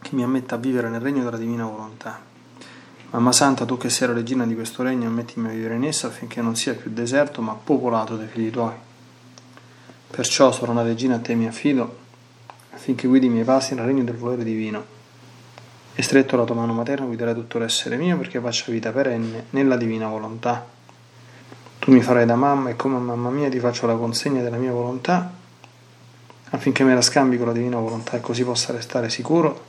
che mi ammetta a vivere nel regno della divina volontà. Mamma Santa, tu che sei la regina di questo regno, ammettimi a vivere in esso affinché non sia più deserto, ma popolato dai figli tuoi. Perciò, sorona regina, a te mi affido, affinché guidi i miei passi nel regno del volere divino. E stretto la tua mano materna guiderai tutto l'essere mio perché faccia vita perenne nella divina volontà. Tu mi farai da mamma e come mamma mia ti faccio la consegna della mia volontà affinché me la scambi con la divina volontà e così possa restare sicuro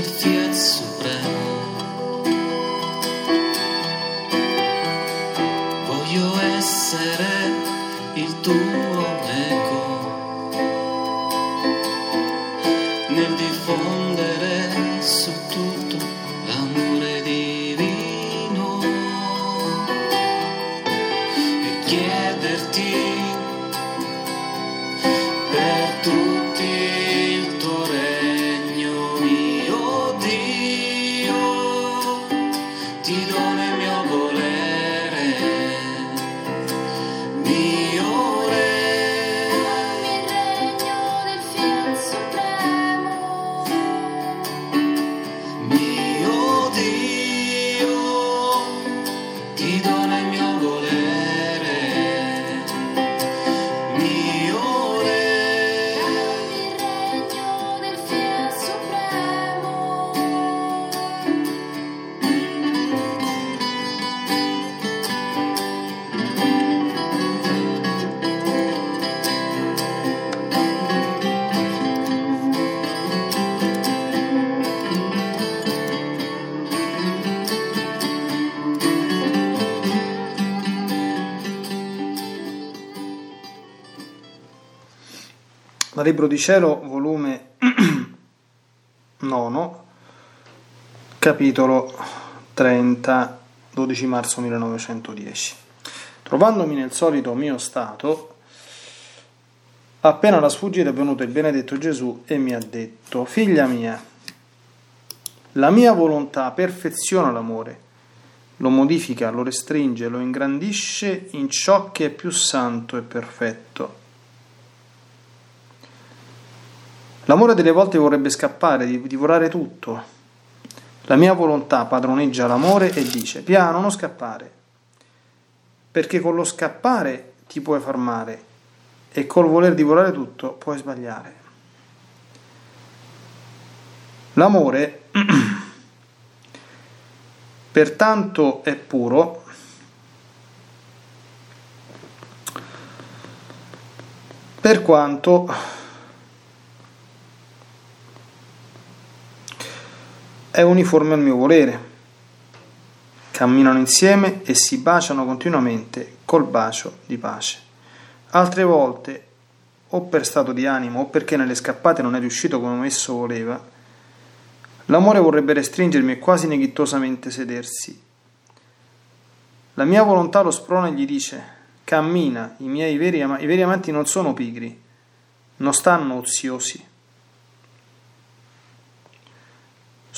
Del Fiat Dal Libro di Cielo, volume 9, capitolo 30, 12 marzo 1910. Trovandomi nel solito mio stato, appena alla sfuggita è venuto il benedetto Gesù e mi ha detto, figlia mia, la mia volontà perfeziona l'amore, lo modifica, lo restringe, lo ingrandisce in ciò che è più santo e perfetto. L'amore delle volte vorrebbe scappare, di- divorare tutto. La mia volontà padroneggia l'amore e dice: piano, non scappare, perché con lo scappare ti puoi far male e col voler divorare tutto puoi sbagliare. L'amore, pertanto, è puro. Per quanto è uniforme al mio volere. Camminano insieme e si baciano continuamente col bacio di pace. Altre volte, o per stato di animo o perché nelle scappate non è riuscito come esso voleva, l'amore vorrebbe restringermi e quasi neghitosamente sedersi. La mia volontà lo sprona e gli dice: Cammina, i miei veri, ama- i veri amanti non sono pigri, non stanno oziosi.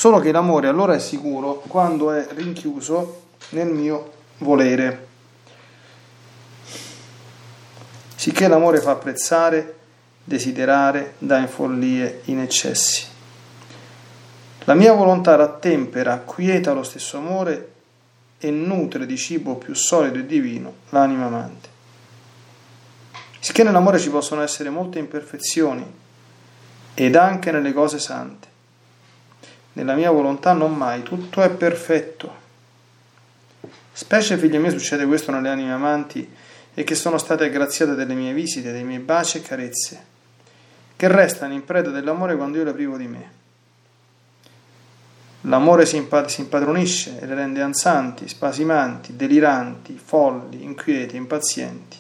Solo che l'amore allora è sicuro quando è rinchiuso nel mio volere. Sicché l'amore fa apprezzare, desiderare, dà in follie, in eccessi. La mia volontà rattempera, quieta lo stesso amore e nutre di cibo più solido e divino l'anima amante. Sicché nell'amore ci possono essere molte imperfezioni ed anche nelle cose sante. Nella mia volontà non mai, tutto è perfetto. Specie figlie mie succede questo nelle anime amanti e che sono state aggraziate delle mie visite, dei miei baci e carezze, che restano in preda dell'amore quando io le privo di me. L'amore si, impa- si impadronisce e le rende ansanti, spasimanti, deliranti, folli, inquieti, impazienti.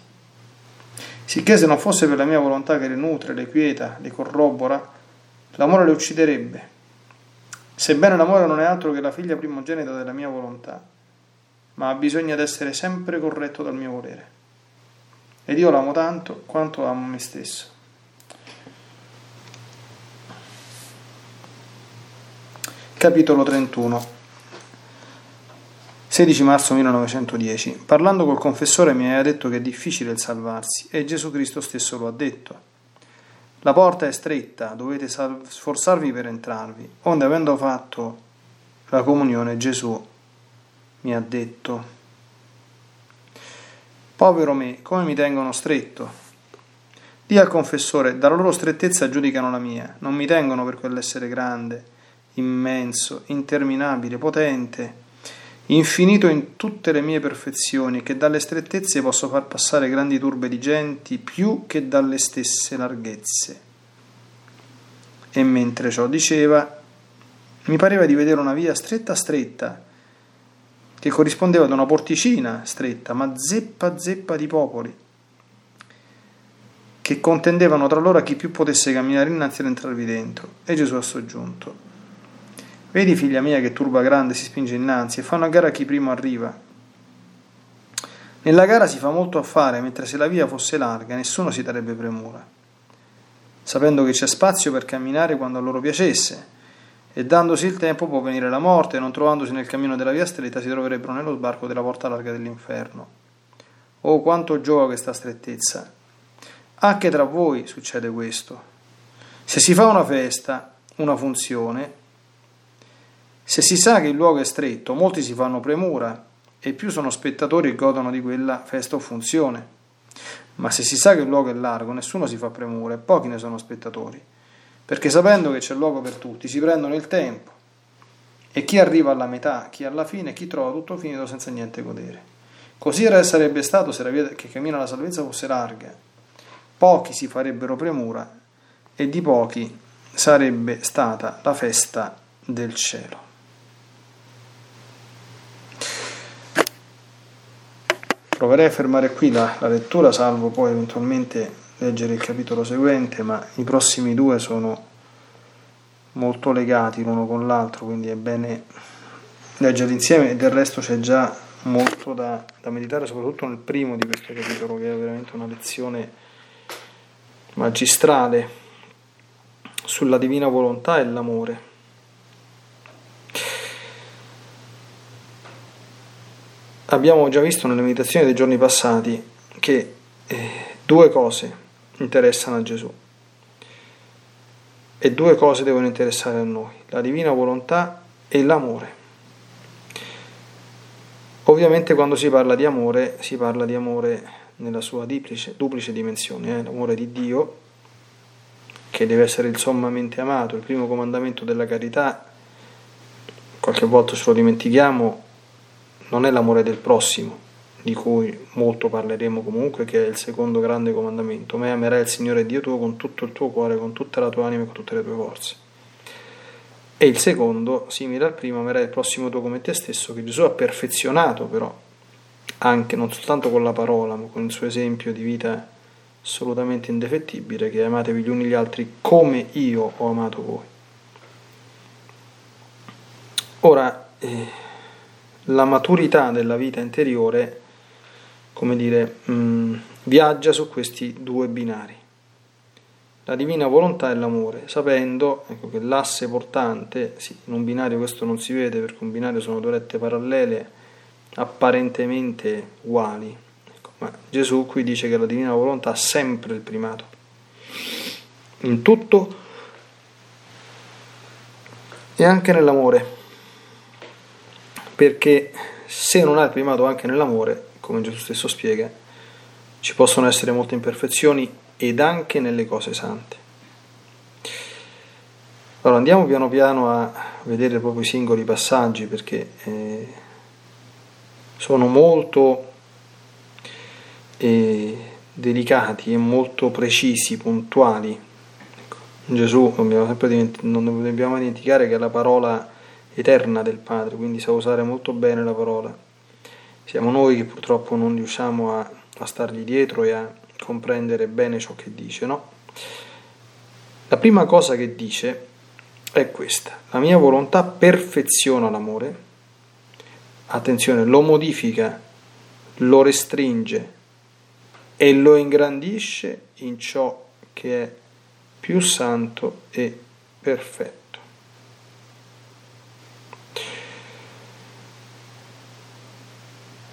Sicché se non fosse per la mia volontà che le nutre, le quieta, le corrobora, l'amore le ucciderebbe. Sebbene l'amore non è altro che la figlia primogenita della mia volontà, ma ha bisogno di essere sempre corretto dal mio volere. Ed io l'amo tanto quanto amo me stesso. Capitolo 31 16 marzo 1910 Parlando col confessore mi aveva detto che è difficile il salvarsi e Gesù Cristo stesso lo ha detto. La porta è stretta, dovete sforzarvi per entrarvi. Onde avendo fatto la comunione Gesù mi ha detto Povero me, come mi tengono stretto? Dì al confessore, dalla loro strettezza giudicano la mia, non mi tengono per quell'essere grande, immenso, interminabile, potente, infinito in tutte le mie perfezioni, che dalle strettezze posso far passare grandi turbe di genti più che dalle stesse larghezze. E mentre ciò diceva, mi pareva di vedere una via stretta stretta, che corrispondeva ad una porticina stretta, ma zeppa zeppa di popoli, che contendevano tra loro a chi più potesse camminare innanzi ed entrarvi dentro. E Gesù ha soggiunto, vedi figlia mia che turba grande si spinge innanzi e fa una gara a chi primo arriva. Nella gara si fa molto affare, mentre se la via fosse larga nessuno si darebbe premura, sapendo che c'è spazio per camminare quando a loro piacesse, e dandosi il tempo può venire la morte, e non trovandosi nel cammino della via stretta si troverebbero nello sbarco della porta larga dell'inferno. Oh, quanto gioca questa strettezza! Anche tra voi succede questo. Se si fa una festa, una funzione, se si sa che il luogo è stretto, molti si fanno premura e più sono spettatori e godono di quella festa o funzione. Ma se si sa che il luogo è largo, nessuno si fa premura e pochi ne sono spettatori perché sapendo che c'è luogo per tutti si prendono il tempo e chi arriva alla metà, chi alla fine, chi trova tutto finito senza niente godere. Così sarebbe stato se la via che cammina alla salvezza fosse larga. Pochi si farebbero premura e di pochi sarebbe stata la festa del cielo. Proverei a fermare qui la, la lettura, salvo poi eventualmente leggere il capitolo seguente, ma i prossimi due sono molto legati l'uno con l'altro, quindi è bene leggerli insieme e del resto c'è già molto da, da meditare, soprattutto nel primo di questo capitolo, che è veramente una lezione magistrale sulla divina volontà e l'amore. Abbiamo già visto nelle meditazioni dei giorni passati che eh, due cose interessano a Gesù. E due cose devono interessare a noi, la divina volontà e l'amore. Ovviamente quando si parla di amore, si parla di amore nella sua duplice, duplice dimensione, eh? l'amore di Dio, che deve essere il sommamente amato, il primo comandamento della carità, qualche volta ce lo dimentichiamo, non è l'amore del prossimo, di cui molto parleremo comunque, che è il secondo grande comandamento, ma amerai il Signore Dio tuo con tutto il tuo cuore, con tutta la tua anima e con tutte le tue forze. E il secondo, simile al primo, amerai il prossimo tuo come te stesso, che Gesù ha perfezionato però, anche non soltanto con la parola, ma con il suo esempio di vita assolutamente indefettibile, che amatevi gli uni gli altri come io ho amato voi. Ora, eh, la maturità della vita interiore come dire, mh, mm, viaggia su questi due binari, la divina volontà e l'amore, sapendo ecco, che l'asse portante, sì, in un binario questo non si vede perché un binario sono due rette parallele apparentemente uguali, ecco, ma Gesù qui dice che la divina volontà ha sempre il primato, in tutto e anche nell'amore, perché se non hai primato anche nell'amore, come Gesù stesso spiega, ci possono essere molte imperfezioni ed anche nelle cose sante. Allora andiamo piano piano a vedere proprio i singoli passaggi perché eh, sono molto eh, delicati e molto precisi, puntuali. Gesù dobbiamo sempre non dobbiamo dimenticare che la parola eterna del Padre, quindi sa usare molto bene la parola. Siamo noi che purtroppo non riusciamo a, a stargli dietro e a comprendere bene ciò che dice, no? La prima cosa che dice è questa, la mia volontà perfeziona l'amore, attenzione, lo modifica, lo restringe e lo ingrandisce in ciò che è più santo e perfetto.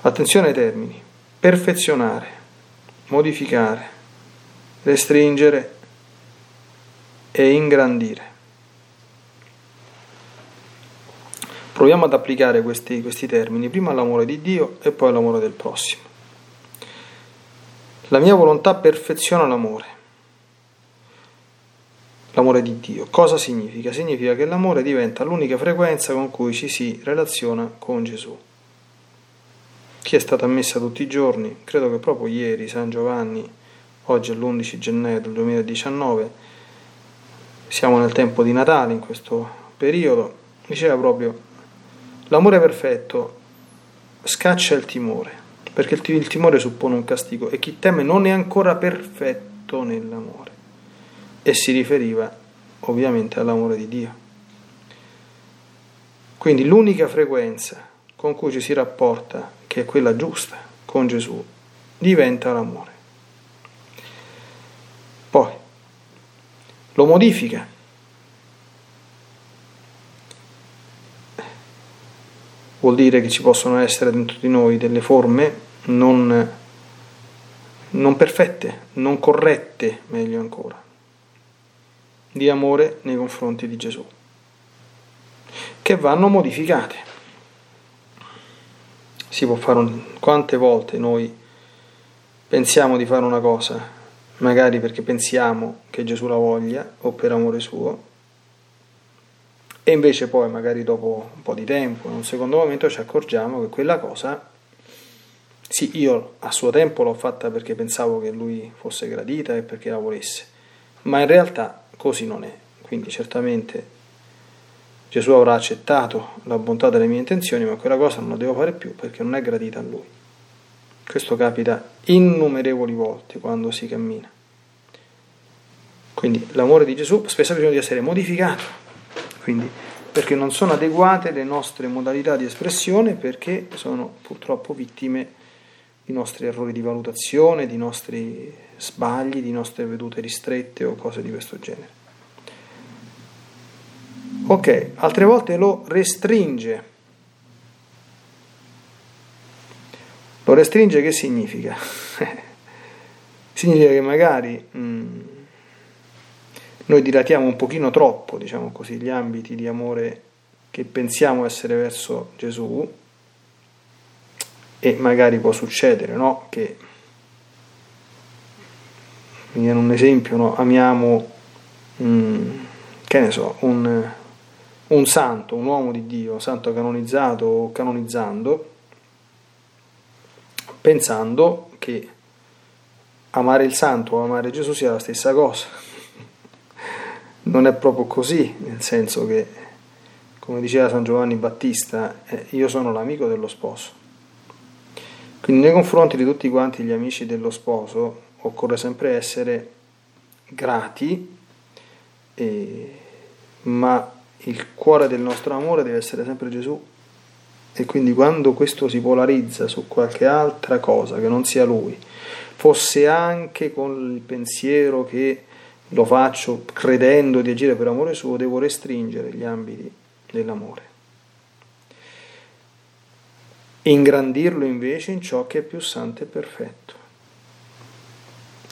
Attenzione ai termini, perfezionare, modificare, restringere e ingrandire. Proviamo ad applicare questi, questi termini prima all'amore di Dio e poi all'amore del prossimo. La mia volontà perfeziona l'amore. L'amore di Dio. Cosa significa? Significa che l'amore diventa l'unica frequenza con cui ci si relaziona con Gesù. Chi è stata ammessa tutti i giorni, credo che proprio ieri San Giovanni, oggi è l'11 gennaio del 2019, siamo nel tempo di Natale in questo periodo, diceva proprio l'amore perfetto scaccia il timore, perché il, timore suppone un castigo e chi teme non è ancora perfetto nell'amore. E si riferiva ovviamente all'amore di Dio. Quindi l'unica frequenza con cui ci si rapporta, che è quella giusta, con Gesù, diventa l'amore. Poi lo modifica. Vuol dire che ci possono essere dentro di noi delle forme non, non perfette, non corrette, meglio ancora, di amore nei confronti di Gesù, che vanno modificate si può fare un... quante volte noi pensiamo di fare una cosa, magari perché pensiamo che Gesù la voglia o per amore suo, e invece poi magari dopo un po' di tempo, in un secondo momento ci accorgiamo che quella cosa, sì, io a suo tempo l'ho fatta perché pensavo che lui fosse gradita e perché la volesse, ma in realtà così non è. Quindi certamente Gesù avrà accettato la bontà delle mie intenzioni, ma quella cosa non la devo fare più perché non è gradita a Lui. Questo capita innumerevoli volte quando si cammina. Quindi l'amore di Gesù spesso ha bisogno di essere modificato, quindi perché non sono adeguate le nostre modalità di espressione, perché sono purtroppo vittime di nostri errori di valutazione, di nostri sbagli, di nostre vedute ristrette o cose di questo genere. Ok, altre volte lo restringe. Lo restringe che significa? significa che magari mm, noi dilatiamo un pochino troppo, diciamo così, gli ambiti di amore che pensiamo essere verso Gesù e magari può succedere, no? Che mi viene un esempio, no? Amiamo, mm, che ne so, un un santo, un uomo di Dio, santo canonizzato o canonizzando, pensando che amare il santo o amare Gesù sia la stessa cosa. Non è proprio così, nel senso che, come diceva San Giovanni Battista, eh, io sono l'amico dello sposo. Quindi nei confronti di tutti quanti gli amici dello sposo occorre sempre essere grati, eh, ma il cuore del nostro amore deve essere sempre Gesù e quindi quando questo si polarizza su qualche altra cosa che non sia Lui, fosse anche con il pensiero che lo faccio credendo di agire per amore suo, devo restringere gli ambiti dell'amore. Ingrandirlo invece in ciò che è più santo e perfetto.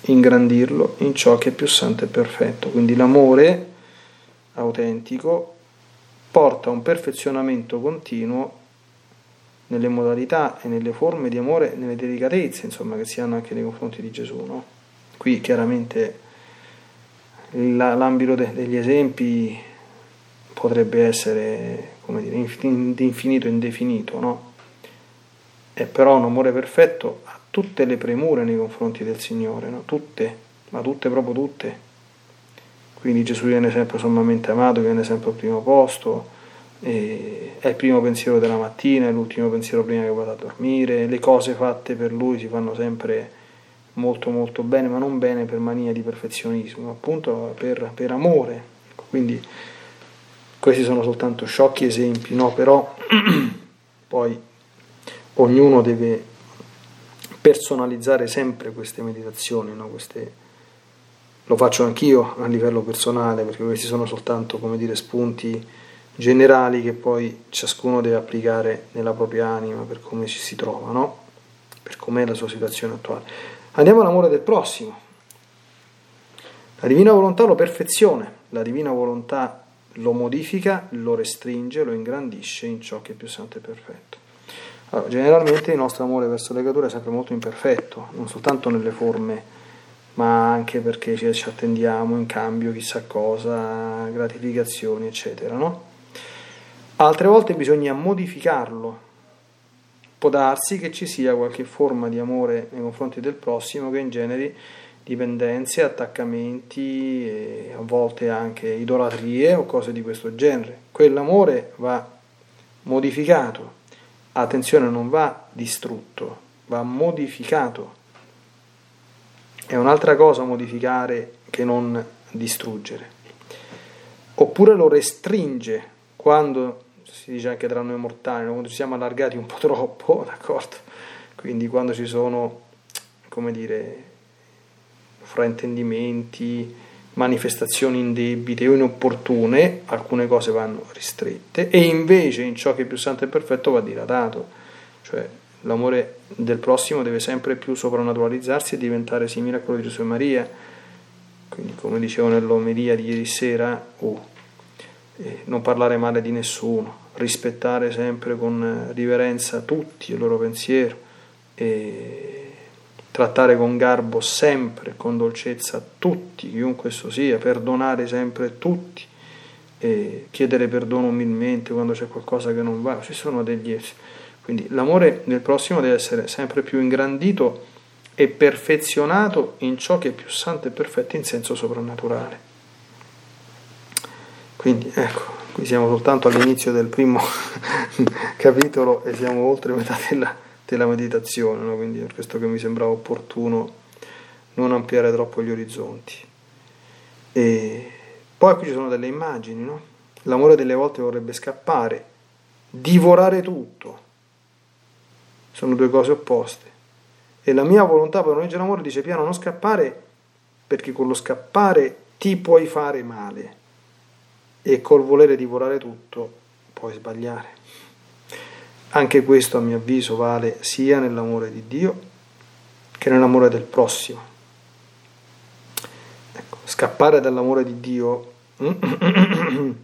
Ingrandirlo in ciò che è più santo e perfetto. Quindi l'amore autentico porta a un perfezionamento continuo nelle modalità e nelle forme di amore, nelle delicatezze, insomma, che si hanno anche nei confronti di Gesù. No? Qui chiaramente la- l'ambito de- degli esempi potrebbe essere come dire, di infinito indefinito, no? E però un amore perfetto ha tutte le premure nei confronti del Signore, no? tutte, ma tutte proprio tutte. Quindi Gesù viene sempre sommamente amato, viene sempre al primo posto, è il primo pensiero della mattina, è l'ultimo pensiero prima che vada a dormire, le cose fatte per lui si fanno sempre molto molto bene, ma non bene per mania di perfezionismo, appunto per, per amore. Ecco, Quindi questi sono soltanto sciocchi esempi, no? Però poi ognuno deve personalizzare sempre queste meditazioni, no? Queste- lo faccio anch'io a livello personale, perché questi sono soltanto, come dire, spunti generali che poi ciascuno deve applicare nella propria anima per come ci si trova, no? Per com'è la sua situazione attuale. Andiamo all'amore del prossimo. La divina volontà lo perfeziona, la divina volontà lo modifica, lo restringe, lo ingrandisce in ciò che è più santo e perfetto. Allora, generalmente il nostro amore verso le creature è sempre molto imperfetto, non soltanto nelle forme, ma anche perché ci attendiamo in cambio chissà cosa, gratificazioni, eccetera, no? Altre volte bisogna modificarlo. Può darsi che ci sia qualche forma di amore nei confronti del prossimo che ingeneri dipendenze, attaccamenti, a volte anche idolatrie o cose di questo genere. Quell'amore va modificato. Attenzione, non va distrutto, va modificato. È un'altra cosa modificare che non distruggere. Oppure lo restringe quando si dice anche tra noi mortali, quando ci siamo allargati un po' troppo, d'accordo? Quindi quando ci sono, come dire, fraintendimenti, manifestazioni indebite o inopportune, alcune cose vanno ristrette e invece in ciò che è più santo e perfetto va dilatato. Cioè l'amore del prossimo deve sempre più soprannaturalizzarsi e diventare simile a quello di Gesù e Maria. Quindi come dicevo nell'omelia di ieri sera, oh, eh, non parlare male di nessuno, rispettare sempre con riverenza tutti il loro pensiero e trattare con garbo sempre, con dolcezza tutti, chiunque esso sia, perdonare sempre tutti, e chiedere perdono umilmente quando c'è qualcosa che non va, ci sono degli. Quindi l'amore del prossimo deve essere sempre più ingrandito e perfezionato in ciò che è più santo e perfetto in senso soprannaturale. Quindi ecco, qui siamo soltanto all'inizio del primo capitolo e siamo oltre metà della, della meditazione, no? quindi per questo che mi sembrava opportuno non ampliare troppo gli orizzonti. E poi qui ci sono delle immagini, no? L'amore delle volte vorrebbe scappare, divorare tutto. Sono due cose opposte. E la mia volontà per non l'amore dice piano non scappare perché con lo scappare ti puoi fare male e col volere divorare tutto puoi sbagliare. Anche questo a mio avviso vale sia nell'amore di Dio che nell'amore del prossimo. Ecco, scappare dall'amore di Dio in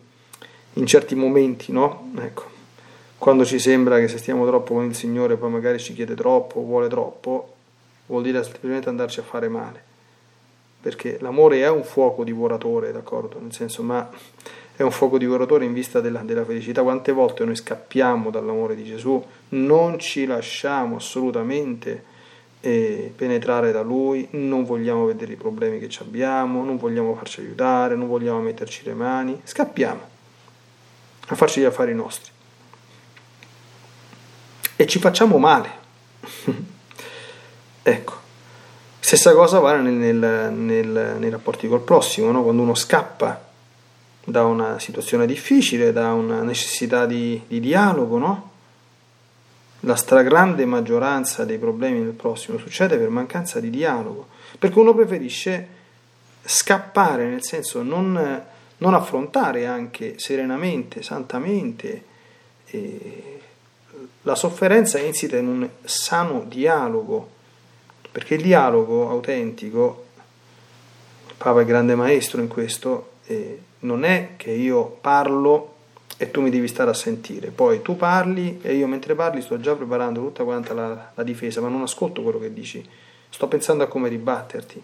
certi momenti, no? Ecco, quando ci sembra che se stiamo troppo con il Signore poi magari ci chiede troppo, vuole troppo, vuol dire semplicemente andarci a fare male. Perché l'amore è un fuoco divoratore, d'accordo? Nel senso, ma è un fuoco divoratore in vista della, della, felicità. Quante volte noi scappiamo dall'amore di Gesù, non ci lasciamo assolutamente eh, penetrare da Lui, non vogliamo vedere i problemi che abbiamo, non vogliamo farci aiutare, non vogliamo metterci le mani, scappiamo a farci gli affari nostri. E ci facciamo male. ecco. Stessa cosa vale nel, nel, nel, nei rapporti col prossimo, no? quando uno scappa da una situazione difficile, da una necessità di, di dialogo, no? La stragrande maggioranza dei problemi del prossimo succede per mancanza di dialogo, perché uno preferisce scappare, nel senso non, non affrontare anche serenamente, santamente eh, la sofferenza insita in un sano dialogo, perché il dialogo autentico, il Papa è grande maestro in questo, eh, non è che io parlo e tu mi devi stare a sentire. Poi tu parli e io mentre parli sto già preparando tutta quanta la, la difesa, ma non ascolto quello che dici, sto pensando a come ribatterti.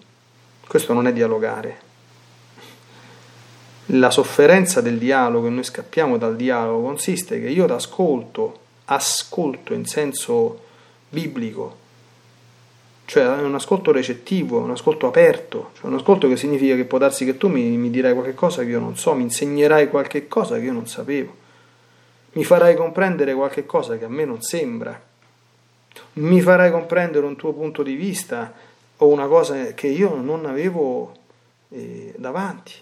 Questo non è dialogare. La sofferenza del dialogo, e noi scappiamo dal dialogo, consiste che io ascolto, ascolto in senso biblico, cioè è un ascolto recettivo, un ascolto aperto, cioè un ascolto che significa che può darsi che tu mi, mi dirai qualche cosa che io non so, mi insegnerai qualche cosa che io non sapevo, mi farai comprendere qualche cosa che a me non sembra, mi farai comprendere un tuo punto di vista o una cosa che io non avevo eh, davanti.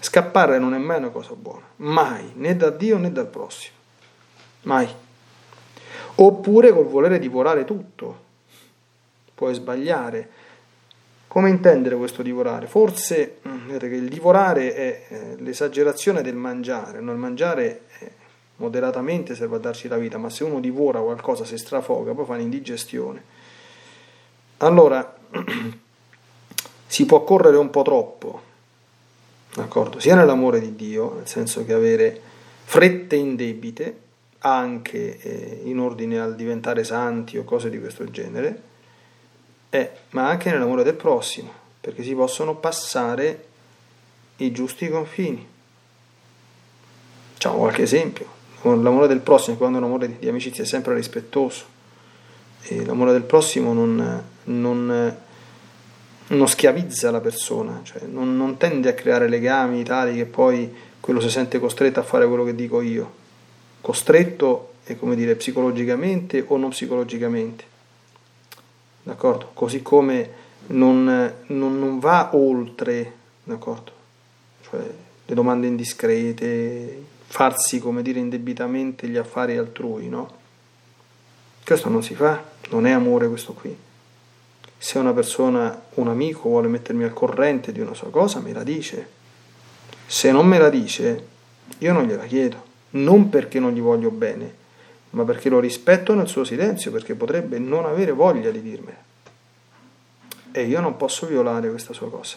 Scappare non è mai una cosa buona, mai, né da Dio né dal prossimo, mai. Oppure col volere divorare tutto, puoi sbagliare. Come intendere questo divorare? Forse che il divorare è eh, l'esagerazione del mangiare, no? il mangiare moderatamente serve a darci la vita, ma se uno divora qualcosa, si strafoga, poi fa un'indigestione. Allora si può correre un po' troppo, d'accordo? Sia nell'amore di Dio, nel senso che avere frette indebite, anche eh, in ordine al diventare santi o cose di questo genere, eh, ma anche nell'amore del prossimo, perché si possono passare i giusti confini. Facciamo qualche esempio. L'amore del prossimo, quando l'amore di amicizia è sempre rispettoso, e l'amore del prossimo non, non, non schiavizza la persona, cioè non, non tende a creare legami tali che poi quello si sente costretto a fare quello che dico io, costretto è come dire psicologicamente o non psicologicamente, d'accordo? Così come non, non, non va oltre, d'accordo? Cioè le domande indiscrete, farsi come dire indebitamente gli affari altrui, no? Questo non si fa, non è amore questo qui. Se una persona, un amico vuole mettermi al corrente di una sua cosa, me la dice. Se non me la dice, io non gliela chiedo, non perché non gli voglio bene, ma perché lo rispetto nel suo silenzio, perché potrebbe non avere voglia di dirmela. E io non posso violare questa sua cosa.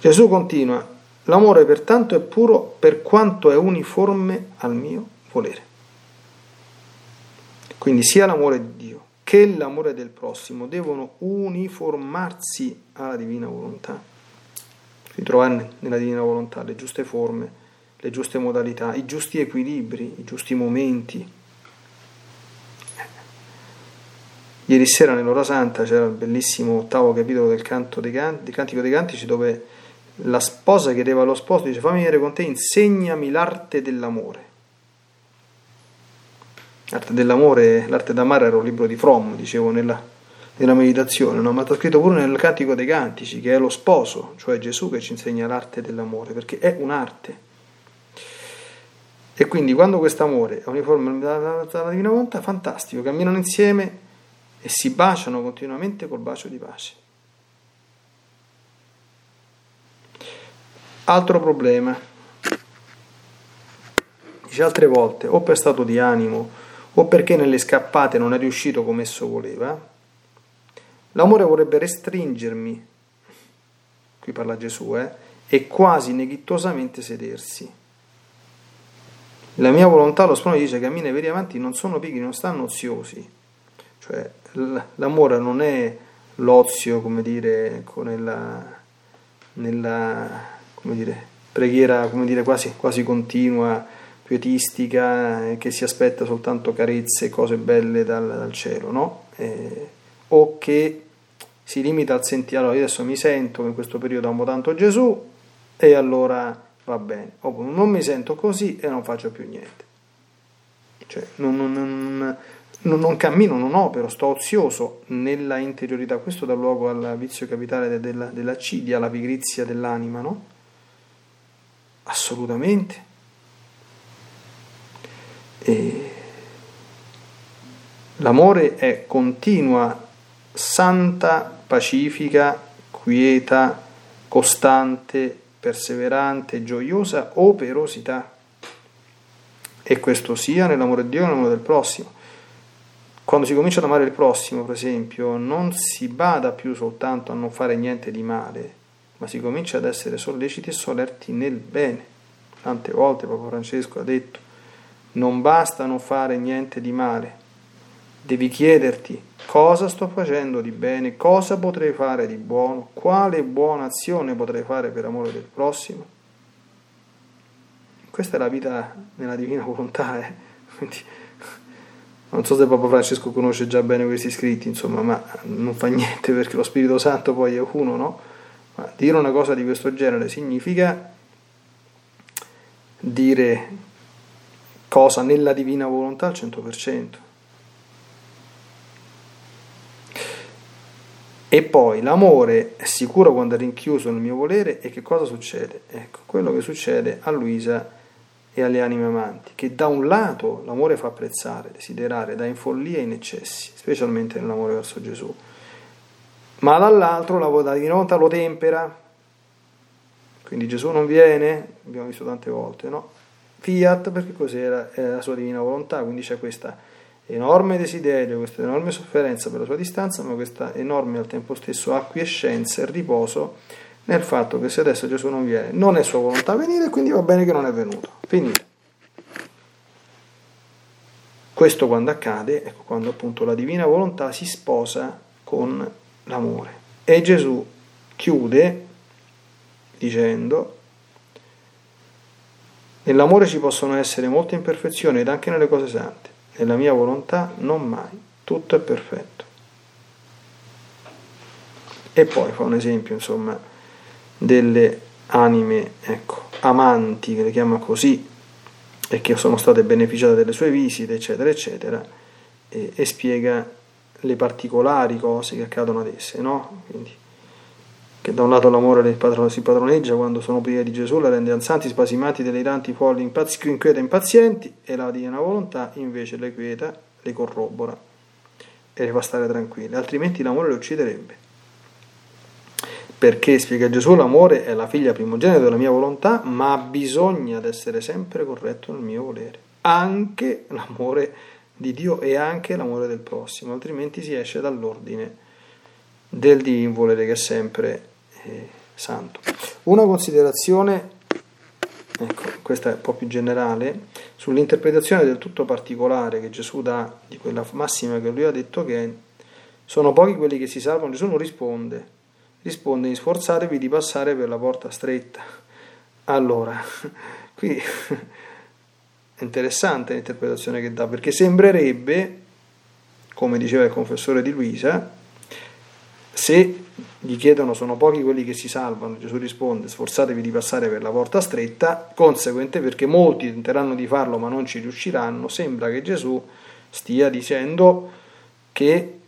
Gesù continua, l'amore pertanto è puro per quanto è uniforme al mio volere. Quindi sia l'amore di Dio che l'amore del prossimo devono uniformarsi alla divina volontà, ritrovare nella divina volontà le giuste forme, le giuste modalità, i giusti equilibri, i giusti momenti. Ieri sera nell'ora santa c'era il bellissimo ottavo capitolo del, canto dei canti, Cantico dei Cantici dove la sposa chiedeva allo sposo, dice fammi venire con te, insegnami l'arte dell'amore. L'arte dell'amore, l'arte d'amare era un libro di Fromm, dicevo nella, nella meditazione, no? ma sta scritto pure nel Cantico dei Cantici, che è lo sposo, cioè Gesù che ci insegna l'arte dell'amore, perché è un'arte. E quindi quando questo amore è uniforme alla Divina Volontà, fantastico, camminano insieme e si baciano continuamente col bacio di pace. Altro problema, dice altre volte, o per stato di animo, o perché nelle scappate non è riuscito come esso voleva, l'amore vorrebbe restringermi, qui parla Gesù, eh, e quasi neghitosamente sedersi. La mia volontà, lo Spano dice, cammina i veri avanti, non sono pigri, non stanno oziosi. Cioè, l'amore non è l'ozio, come dire, ecco, nella, nella come dire, preghiera come dire, quasi, quasi continua, pietistica, eh, che si aspetta soltanto carezze, cose belle dal, dal cielo, no? Eh, o che si limita al sentire, allora io adesso mi sento in questo periodo amo tanto Gesù e allora va bene, o non mi sento così e non faccio più niente. Cioè, non, non, non, non, cammino, non opero, sto ozioso nella interiorità. Questo dà luogo al vizio capitale della, della cidia, alla pigrizia dell'anima, no? Assolutamente. E l'amore è continua, santa, pacifica, quieta, costante, perseverante, gioiosa operosità. E questo sia nell'amore di Dio e nell'amore del prossimo. Quando si comincia ad amare il prossimo, per esempio, non si bada più soltanto a non fare niente di male, ma si comincia ad essere solleciti e solerti nel bene. Tante volte Papa Francesco ha detto, non basta non fare niente di male, devi chiederti cosa sto facendo di bene, cosa potrei fare di buono, quale buona azione potrei fare per amore del prossimo. Questa è la vita nella divina volontà, eh? Quindi, non so se Papa Francesco conosce già bene questi scritti, insomma, ma non fa niente perché lo Spirito Santo poi è uno, no? Ma dire una cosa di questo genere significa dire cosa nella divina volontà al 100%. E poi l'amore è sicuro quando è rinchiuso nel mio volere e che cosa succede? Ecco, quello che succede a Luisa e alle anime amanti, che da un lato l'amore fa apprezzare, desiderare, dà in follia e in eccessi, specialmente nell'amore verso Gesù, ma dall'altro la divina volontà lo tempera, quindi Gesù non viene, abbiamo visto tante volte, no? Fiat perché così era, era la sua divina volontà, quindi c'è questa enorme desiderio, questa enorme sofferenza per la sua distanza, ma questa enorme al tempo stesso acquiescenza e riposo nel fatto che se adesso Gesù non viene, non è sua volontà venire, quindi va bene che non è venuto. Finito. Questo quando accade, ecco, quando appunto la divina volontà si sposa con l'amore. E Gesù chiude dicendo, nell'amore ci possono essere molte imperfezioni ed anche nelle cose sante, nella mia volontà non mai, tutto è perfetto. E poi fa un esempio, insomma, delle anime ecco, amanti, che le chiama così, e che sono state beneficiate delle sue visite, eccetera, eccetera, e, e spiega le particolari cose che accadono ad esse, no? Quindi, che da un lato l'amore si padroneggia quando sono prive di Gesù, la rende ansanti, spasimati, deliranti, folli, impazzi, inquieta, impazienti, e la divina volontà invece le quieta, le corrobora e le fa stare tranquille, altrimenti l'amore le ucciderebbe. Perché, spiega Gesù, l'amore è la figlia primogenita della mia volontà, ma bisogna essere sempre corretto nel mio volere. Anche l'amore di Dio e anche l'amore del prossimo, altrimenti si esce dall'ordine del divin volere che è sempre eh, santo. Una considerazione, ecco, questa è un po' più generale, sull'interpretazione del tutto particolare che Gesù dà di quella massima che lui ha detto che sono pochi quelli che si salvano, Gesù non risponde, risponde sforzatevi di passare per la porta stretta. Allora, qui è interessante l'interpretazione che dà, perché sembrerebbe, come diceva il confessore di Luisa, se gli chiedono sono pochi quelli che si salvano, Gesù risponde sforzatevi di passare per la porta stretta, conseguente perché molti tenteranno di farlo ma non ci riusciranno, sembra che Gesù stia dicendo che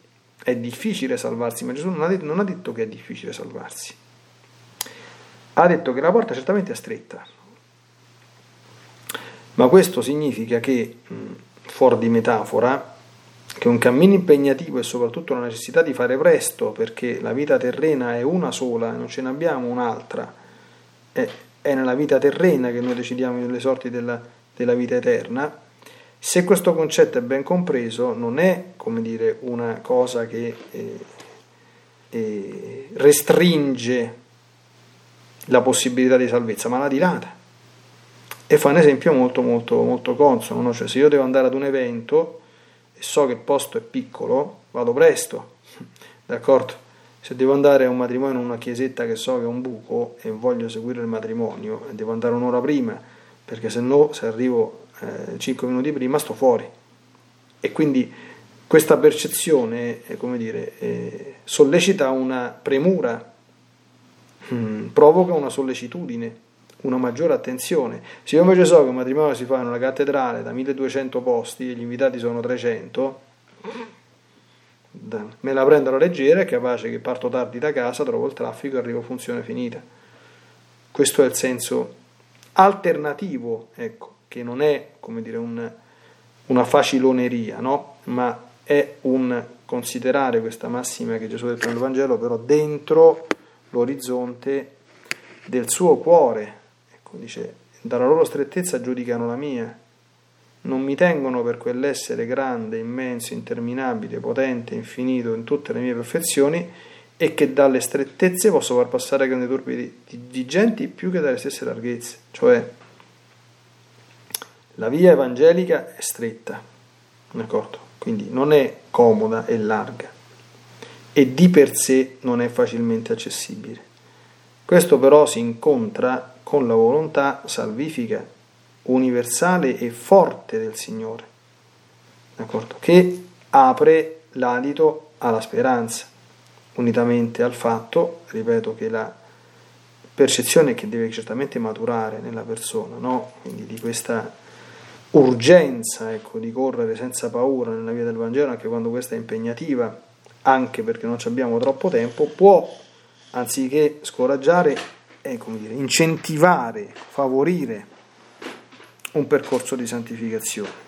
è difficile salvarsi, ma Gesù non ha, detto, non ha detto che è difficile salvarsi, ha detto che la porta certamente è stretta, ma questo significa che, fuori di metafora, che un cammino impegnativo e soprattutto la necessità di fare presto, perché la vita terrena è una sola, non ce ne abbiamo un'altra, è, è nella vita terrena che noi decidiamo le sorti della, della vita eterna, se questo concetto è ben compreso, non è come dire una cosa che eh, eh, restringe la possibilità di salvezza, ma la dilata. E fa un esempio molto molto molto consono, no? cioè se io devo andare ad un evento e so che il posto è piccolo, vado presto, d'accordo? Se devo andare a un matrimonio in una chiesetta che so che è un buco e voglio seguire il matrimonio, devo andare un'ora prima, perché se no, se arrivo eh, 5 minuti prima sto fuori. E quindi questa percezione, eh, come dire, eh, sollecita una premura, mm, provoca una sollecitudine, una maggiore attenzione. Se io invece so che un matrimonio si fa in una cattedrale da 1200 posti e gli invitati sono 300, me la prendo alla leggera, è capace che parto tardi da casa, trovo il traffico e arrivo funzione finita. Questo è il senso alternativo, ecco, che non è come dire un, una faciloneria, no? ma è un considerare questa massima che Gesù ha detto nel Vangelo, però dentro l'orizzonte del suo cuore. Dice, dalla loro strettezza giudicano la mia, non mi tengono per quell'essere grande, immenso, interminabile, potente, infinito in tutte le mie perfezioni e che dalle strettezze posso far passare grandi turbi di, di, di genti più che dalle stesse larghezze. Cioè, la via evangelica è stretta, d'accordo? Quindi non è comoda, è larga e di per sé non è facilmente accessibile. Questo però si incontra con la volontà salvifica, universale e forte del Signore, d'accordo? Che apre l'adito alla speranza, unitamente al fatto, ripeto, che la percezione che deve certamente maturare nella persona, no? quindi di questa urgenza ecco, di correre senza paura nella via del Vangelo, anche quando questa è impegnativa, anche perché non abbiamo troppo tempo, può, anziché scoraggiare, eh, dire, incentivare, favorire un percorso di santificazione.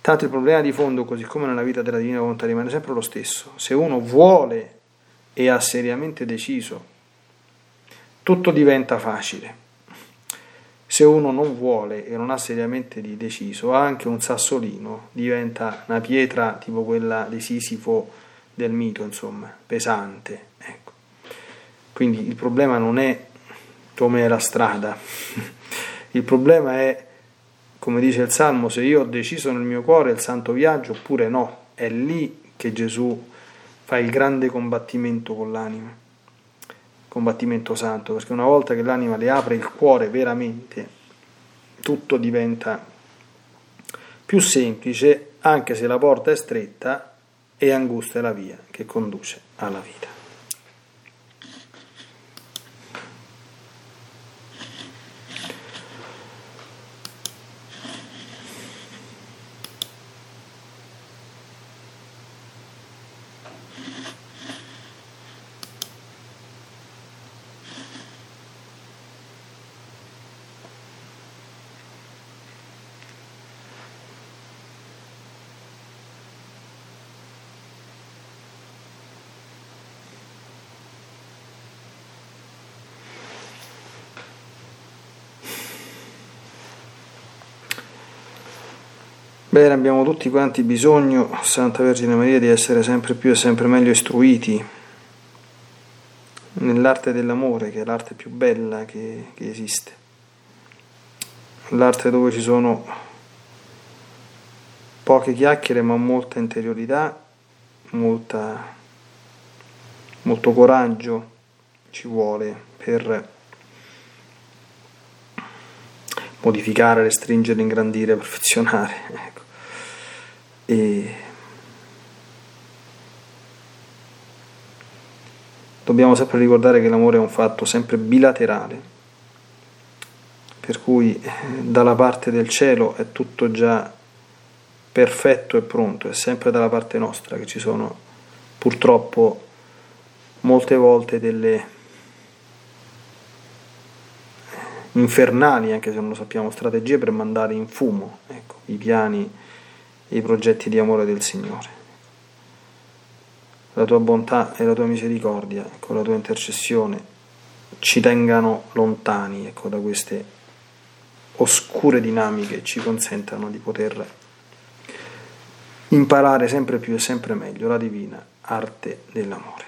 Tanto il problema di fondo, così come nella vita della divina volontà, rimane sempre lo stesso. Se uno vuole e ha seriamente deciso, tutto diventa facile se uno non vuole e non ha seriamente deciso, anche un sassolino diventa una pietra tipo quella di Sisifo del mito, insomma, pesante. Ecco. Quindi il problema non è come la strada, il problema è, come dice il Salmo, se io ho deciso nel mio cuore il santo viaggio oppure no, è lì che Gesù fa il grande combattimento con l'anima combattimento santo, perché una volta che l'anima le apre il cuore veramente, tutto diventa più semplice, anche se la porta è stretta e angusta è la via che conduce alla vita. Bene, abbiamo tutti quanti bisogno, Santa Vergine Maria, di essere sempre più e sempre meglio istruiti nell'arte dell'amore, che è l'arte più bella che, che esiste, l'arte dove ci sono poche chiacchiere ma molta interiorità, molta, molto coraggio ci vuole per modificare, restringere, ingrandire, perfezionare. Ecco. E dobbiamo sempre ricordare che l'amore è un fatto sempre bilaterale, per cui eh, dalla parte del cielo è tutto già perfetto e pronto, è sempre dalla parte nostra che ci sono purtroppo molte volte delle infernali, anche se non lo sappiamo, strategie per mandare in fumo ecco, i piani e i progetti di amore del Signore. La tua bontà e la tua misericordia, con la tua intercessione, ci tengano lontani ecco, da queste oscure dinamiche e ci consentano di poter imparare sempre più e sempre meglio la divina arte dell'amore.